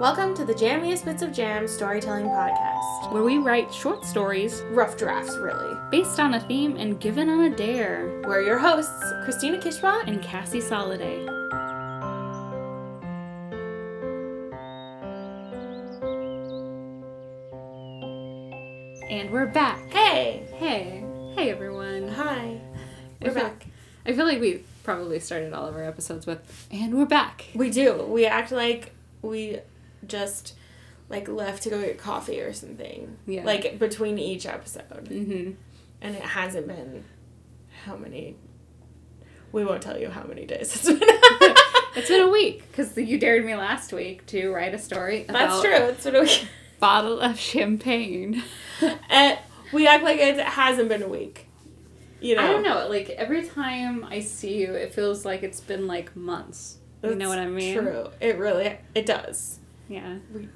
Welcome to the Jammiest Bits of Jam storytelling podcast. where we write short stories Rough drafts, really. based on a theme and given on a dare. We're your hosts, Christina Kishbot. And Cassie Soliday. And we're back. Hey! Hey, hey everyone. Hi. We're feel- back. I feel like we probably started all of our episodes with, and we're back. We do. We act like we just like left to go get coffee or something. Yeah. Like between each episode. Mm-hmm. And it hasn't been how many we won't tell you how many days it's been. It's been a week because you dared me last week to write a story about That's true. It's been a week. bottle of champagne. And we act like it hasn't been a week. You know. I don't know. Like every time I see you, it feels like it's been like months. you know what I mean? True. It really it does. Yeah, We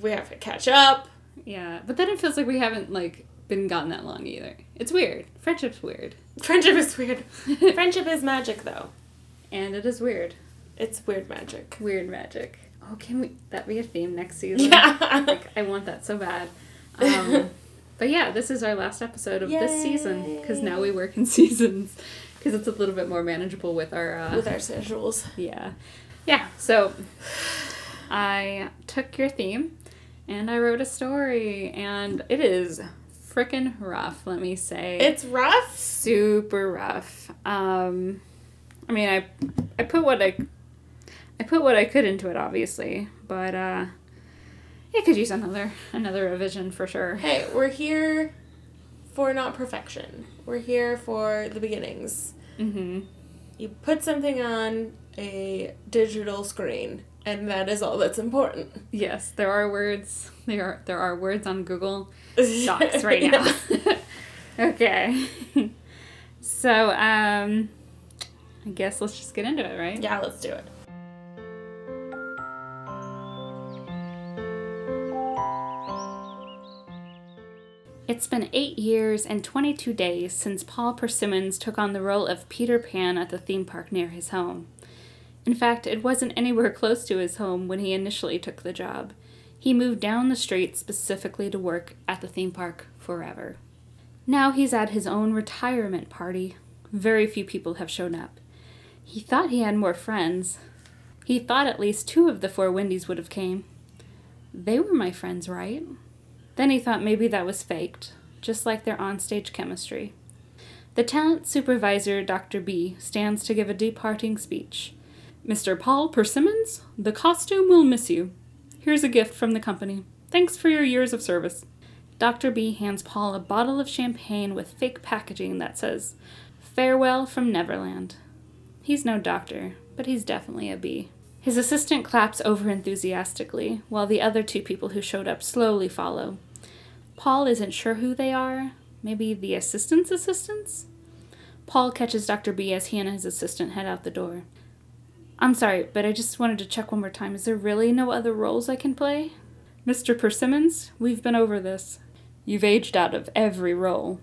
we have to catch up. yeah. But then it feels like we haven't like been gone that long either. It's weird. Friendship's weird, Friendship is weird. Friendship is magic though. and it is weird. It's weird magic. Weird magic. Oh, can we that be a theme next season? Yeah. like I want that so bad. Um, but yeah, this is our last episode of this season because now we work in seasons because it's a little bit more manageable with our uh, With our schedules. Yeah. Yeah. So I took your theme and I wrote a story and it is freaking rough, let me say. It's rough. super rough. Um I mean I I put what I I put what I could into it obviously, but uh it could use another another revision for sure. Hey, we're here for not perfection. We're here for the beginnings. Mm-hmm. You put something on a digital screen, and that is all that's important. Yes, there are words. There are there are words on Google Docs right now. okay. so, um, I guess let's just get into it, right? yeah, let's do it. It's been eight years and 22 days since Paul Persimmons took on the role of Peter Pan at the theme park near his home. In fact, it wasn't anywhere close to his home when he initially took the job. He moved down the street specifically to work at the theme park forever. Now he's at his own retirement party. Very few people have shown up. He thought he had more friends. He thought at least two of the four Wendy's would have came. They were my friends, right? Then he thought maybe that was faked, just like their onstage chemistry. The talent supervisor, Dr. B, stands to give a departing speech. Mr. Paul Persimmons, the costume will miss you. Here's a gift from the company. Thanks for your years of service. Dr. B hands Paul a bottle of champagne with fake packaging that says, Farewell from Neverland. He's no doctor, but he's definitely a bee. His assistant claps over enthusiastically, while the other two people who showed up slowly follow. Paul isn't sure who they are. Maybe the assistant's assistants? Paul catches Dr. B as he and his assistant head out the door. I'm sorry, but I just wanted to check one more time. Is there really no other roles I can play? Mr. Persimmons, we've been over this. You've aged out of every role.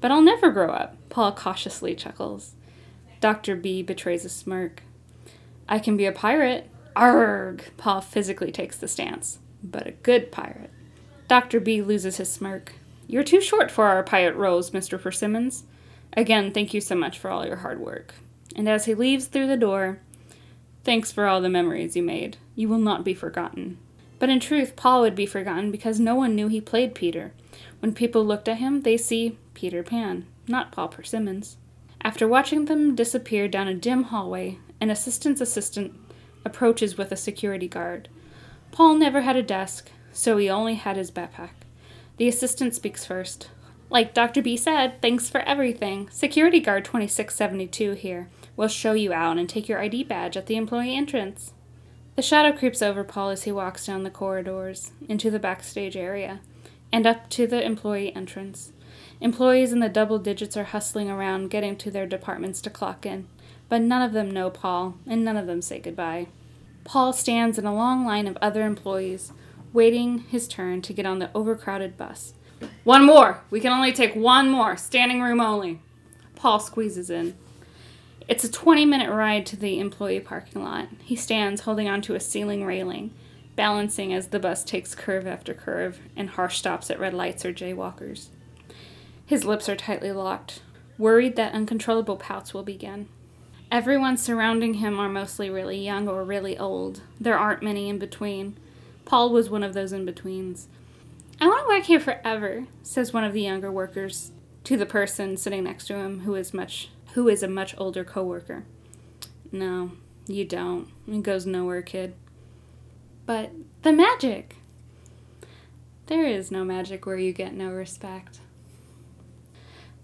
But I'll never grow up, Paul cautiously chuckles. Dr. B betrays a smirk. I can be a pirate. Arg! Paul physically takes the stance. But a good pirate. Dr. B loses his smirk. You're too short for our pirate roles, Mr. Persimmons. Again, thank you so much for all your hard work. And as he leaves through the door, thanks for all the memories you made. You will not be forgotten. But in truth, Paul would be forgotten because no one knew he played Peter. When people looked at him, they see Peter Pan, not Paul Persimmons. After watching them disappear down a dim hallway, an assistant's assistant approaches with a security guard. Paul never had a desk, so he only had his backpack. The assistant speaks first. Like Dr. B said, thanks for everything. Security guard 2672 here. We'll show you out and take your ID badge at the employee entrance. The shadow creeps over Paul as he walks down the corridors, into the backstage area, and up to the employee entrance. Employees in the double digits are hustling around, getting to their departments to clock in, but none of them know Paul, and none of them say goodbye. Paul stands in a long line of other employees, waiting his turn to get on the overcrowded bus. One more! We can only take one more, standing room only. Paul squeezes in. It's a 20 minute ride to the employee parking lot. He stands holding onto a ceiling railing. balancing as the bus takes curve after curve and harsh stops at red lights or jaywalkers. His lips are tightly locked, worried that uncontrollable pouts will begin. Everyone surrounding him are mostly really young or really old. There aren't many in between. Paul was one of those in betweens. I want to work here forever, says one of the younger workers to the person sitting next to him who is much who is a much older coworker. No, you don't. It goes nowhere, kid. But the magic. There is no magic where you get no respect.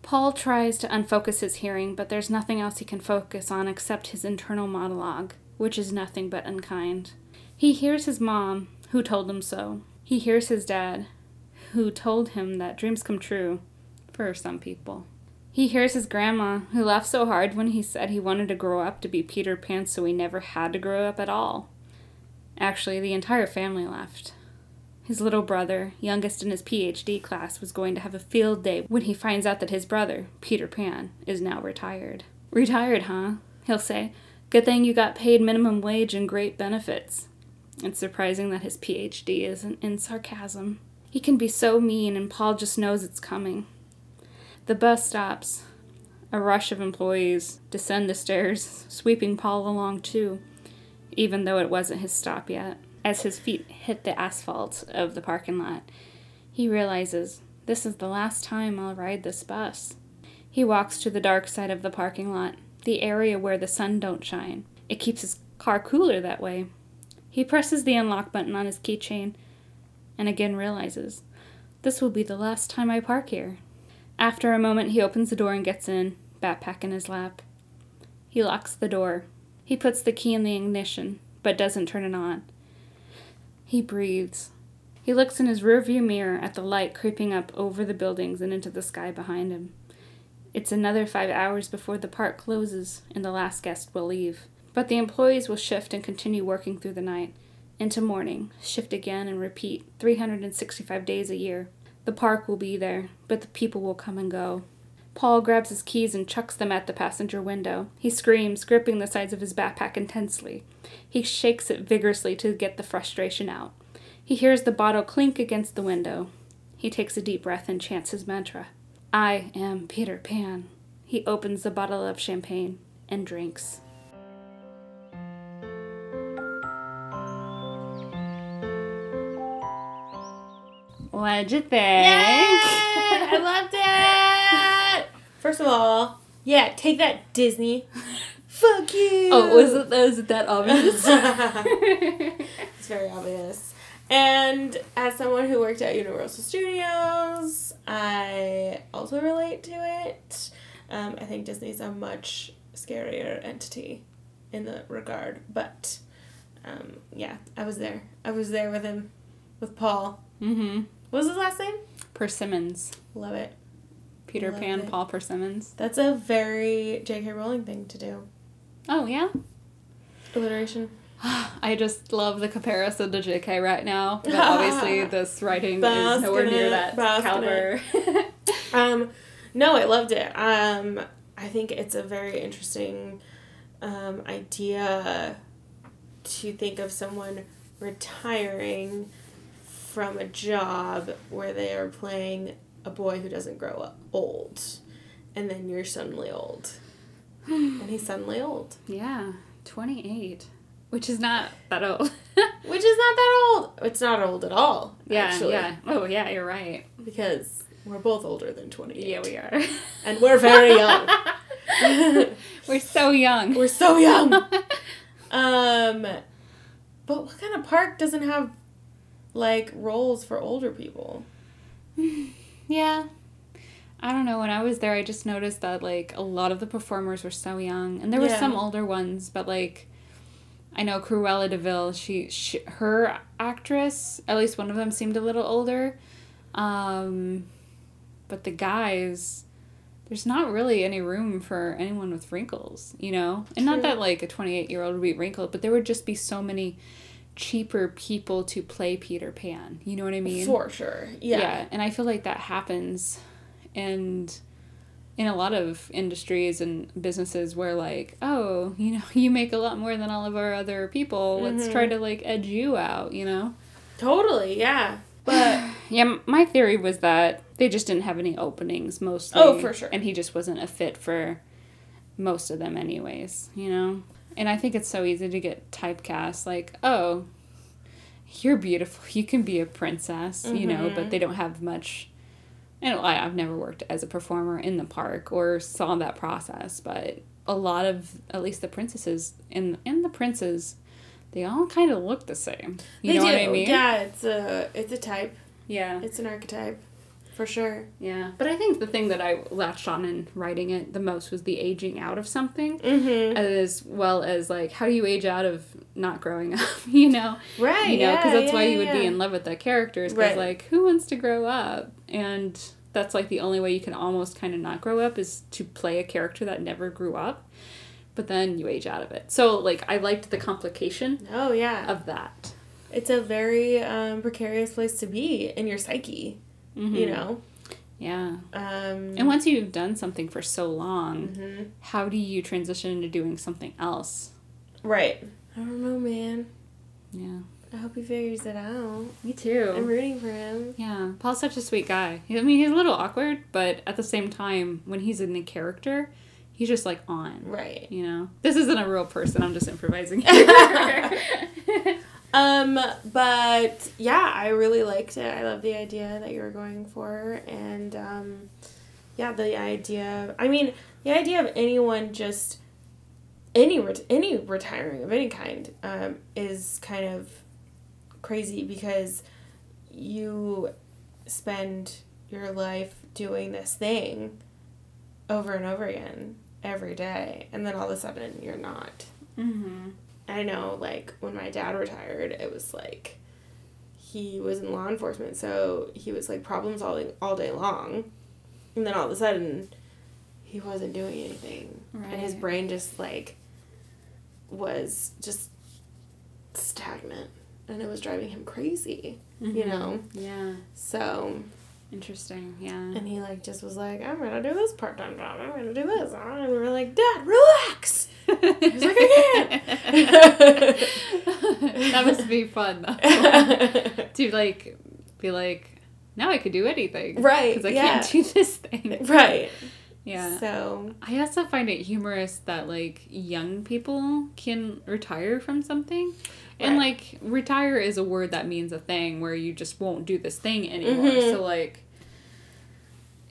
Paul tries to unfocus his hearing, but there's nothing else he can focus on except his internal monologue, which is nothing but unkind. He hears his mom, who told him so. He hears his dad, who told him that dreams come true for some people. He hears his grandma, who laughed so hard when he said he wanted to grow up to be Peter Pan so he never had to grow up at all. Actually, the entire family left. His little brother, youngest in his PhD class, was going to have a field day when he finds out that his brother, Peter Pan, is now retired. Retired, huh? He'll say. Good thing you got paid minimum wage and great benefits. It's surprising that his PhD isn't in sarcasm. He can be so mean, and Paul just knows it's coming. The bus stops. A rush of employees descend the stairs, sweeping Paul along too, even though it wasn't his stop yet. As his feet hit the asphalt of the parking lot, he realizes this is the last time I'll ride this bus. He walks to the dark side of the parking lot, the area where the sun don't shine. It keeps his car cooler that way. He presses the unlock button on his keychain and again realizes this will be the last time I park here. After a moment, he opens the door and gets in, backpack in his lap. He locks the door. He puts the key in the ignition, but doesn't turn it on. He breathes. He looks in his rearview mirror at the light creeping up over the buildings and into the sky behind him. It's another five hours before the park closes and the last guest will leave. But the employees will shift and continue working through the night. Into morning, shift again and repeat 365 days a year. The park will be there, but the people will come and go. Paul grabs his keys and chucks them at the passenger window. He screams, gripping the sides of his backpack intensely. He shakes it vigorously to get the frustration out. He hears the bottle clink against the window. He takes a deep breath and chants his mantra I am Peter Pan. He opens the bottle of champagne and drinks. What'd you think? Yay! I loved it. First of all, yeah, take that Disney. Fuck you. Oh, was it, was it that obvious? it's very obvious. And as someone who worked at Universal Studios, I also relate to it. Um, I think Disney's a much scarier entity in that regard. But um, yeah, I was there. I was there with him, with Paul. mm-hmm. What was his last name? Persimmons. Love it. Peter Love Pan, it. Paul Persimmons. That's a very J.K. Rowling thing to do. Oh, yeah? Alliteration. I just love the comparison to JK right now. But obviously, this writing is nowhere near that caliber. Um, no, I loved it. Um, I think it's a very interesting um, idea to think of someone retiring from a job where they are playing a boy who doesn't grow up old, and then you're suddenly old, and he's suddenly old, yeah, 28. Which is not that old. which is not that old. It's not old at all. yeah, actually, yeah. Oh, yeah, you're right. because we're both older than twenty. Yeah, we are. and we're very young. we're so young. We're so young. um, but what kind of park doesn't have like roles for older people? Yeah. I don't know. When I was there, I just noticed that like a lot of the performers were so young, and there were Yeah. some older ones, but like I know Cruella de Vil. She, she her actress, at least one of them seemed a little older, um, but the guys. There's not really any room for anyone with wrinkles, you know? And not that like a 28 year old would be wrinkled, but there would just be so many cheaper people to play Peter Pan. You know what I mean? For sure. Yeah. Yeah. and I feel like that happens, and in a lot of industries and businesses where like oh you know you make a lot more than all of our other people let's Mm-hmm. try to like edge you out you know Totally, yeah. But yeah my theory was that they just didn't have any openings mostly Oh, for sure. and he just wasn't a fit for most of them anyways you know and i think it's so easy to get typecast like oh you're beautiful you can be a princess you know Mm-hmm. but they don't have much I, I've never worked as a performer in the park or saw that process, but a lot of at least the princesses and and the princes, they all kind of look the same. You they know do. what I mean? Yeah, it's a it's a type. Yeah. It's an archetype. For sure. Yeah. But I think the thing that I latched on in writing it the most was the aging out of something, Mm-hmm. as well as like how do you age out of not growing up? you know. Right. you know, because yeah, that's why you would be in love with that character. Because Right. like, who wants to grow up? And that's like the only way you can almost kind of not grow up is to play a character that never grew up. But then you age out of it. So like, I liked the complication Oh yeah. of that. It's a very um, precarious place to be in your psyche. Mhm. You know. Yeah. Um, And once you've done something for so long, mhm. how do you transition into doing something else? Right. I don't know, man. Yeah. I hope he figures it out. Me too. I'm rooting for him. Yeah, Paul's such a sweet guy. I mean, he's a little awkward, but at the same time, when he's in the character, he's just like on. Right. You know, this isn't a real person. I'm just improvising. Um, but yeah, I really liked it. I love the idea that you were going for, and um, yeah, the idea. I mean, the idea of anyone just any any retiring of any kind um, is kind of crazy because you spend your life doing this thing over and over again every day, and then all of a sudden you're not. mm-hmm. I know, like, when my dad retired, it was like he was in law enforcement, so he was like problem solving all day long. And then all of a sudden, he wasn't doing anything. And his brain just, like, was just stagnant. And it was driving him crazy, you mm-hmm. know? Yeah, So, interesting. Yeah. and he, like, just was like, I'm gonna do this part time job, I'm gonna do this. And we were like, Dad, relax! He's like, "I that must be fun though. to like be like, now I could do anything, Right, Because I yeah. can't do this thing. right. Yeah. So, I also find it humorous that like young people can retire from something. And like retire is a word that means a thing where you just won't do this thing anymore. Mhm. So like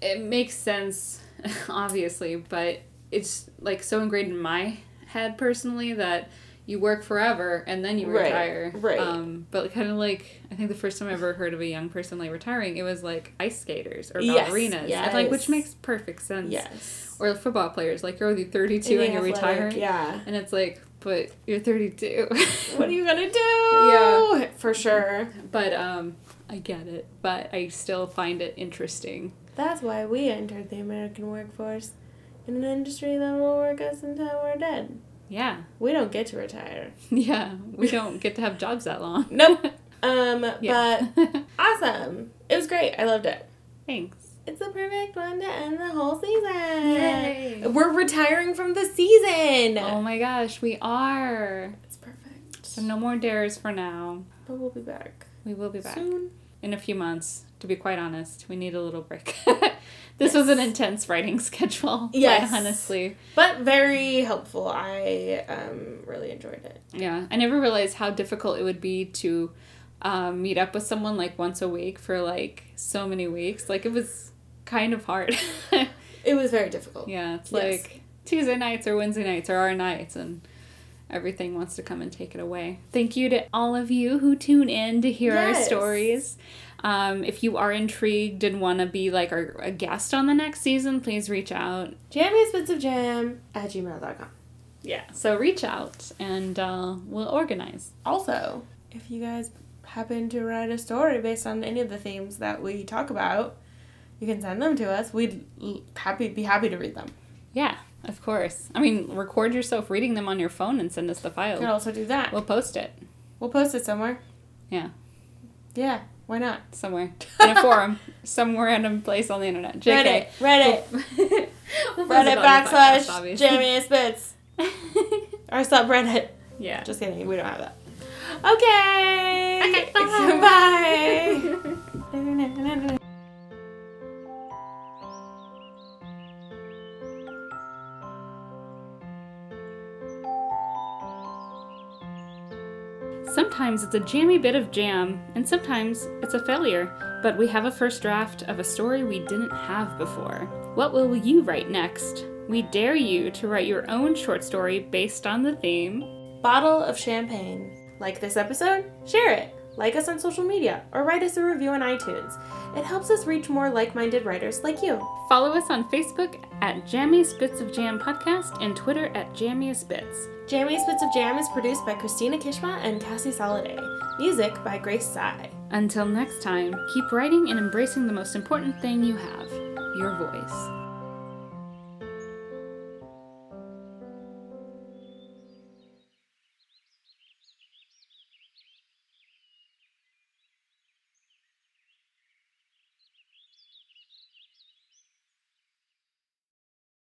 it makes sense obviously, but it's like so ingrained in my head personally that you work forever and then you Right, retire. right. Um, but kind of like I think the first time I ever heard of a young person like retiring, it was like ice skaters or ballerinas. Yes. And, like which makes perfect sense yes. or football players like you're only 32 and, you're athletic, retiring Yeah. and it's like but you're 32 What are you gonna do? Yeah. For sure. but um i get it but i still find it interesting That's why we entered the American workforce in an industry that will work us until we're dead. Yeah We don't get to retire. yeah we don't get to have jobs that long Nope. Um, yeah but awesome. It was great. I loved it. thanks It's the perfect one to end the whole season. Yay. We're retiring from the season. oh my gosh we are It's perfect. so no more dares for now But we'll be back we will be back soon. in a few months to be quite honest we need a little break this was an intense writing schedule quite Yes. honestly But very helpful. I um really enjoyed it. Yeah, I never realized how difficult it would be to um, meet up with someone like once a week for like so many weeks. Like it was kind of hard. It was very difficult. yeah, it's Yes. like Tuesday nights or Wednesday nights or our nights, and everything wants to come and take it away. Thank you to all of you who tune in to hear our stories. Um, if you are intrigued and want to be like our, a guest on the next season, please reach out. Jammies bits of jam at gmail.com. Yeah, so reach out and uh, we'll organize. Also, if you guys happen to write a story based on any of the themes that we talk about, you can send them to us. We'd happy be happy to read them. Yeah, of course. I mean, record yourself reading them on your phone and send us the file. You can also do that. We'll post it. We'll post it somewhere. Yeah. Yeah. Why not? Somewhere. In a forum. Some random place on the internet. JK. Reddit. Reddit. We'll Reddit it podcast, backslash obviously. Jammiest Bits. Or subreddit. yeah. Just kidding. We don't have that. Okay. Okay, Bye. Sometimes it's a jammy bit of jam, and sometimes it's a failure. But we have a first draft of a story we didn't have before. What will you write next? We dare you to write your own short story based on the theme. Bottle of champagne. Like this episode? Share it. Like us on social media or write us a review on iTunes. It helps us reach more like minded writers like you. Follow us on Facebook at Jammiest Bits of Jam Podcast and Twitter at Jammiest Bits. Jammiest Bits of Jam is produced by Christina Kishma and Cassie Soliday. Music by Grace Sai. Until next time, keep writing and embracing the most important thing you have your voice.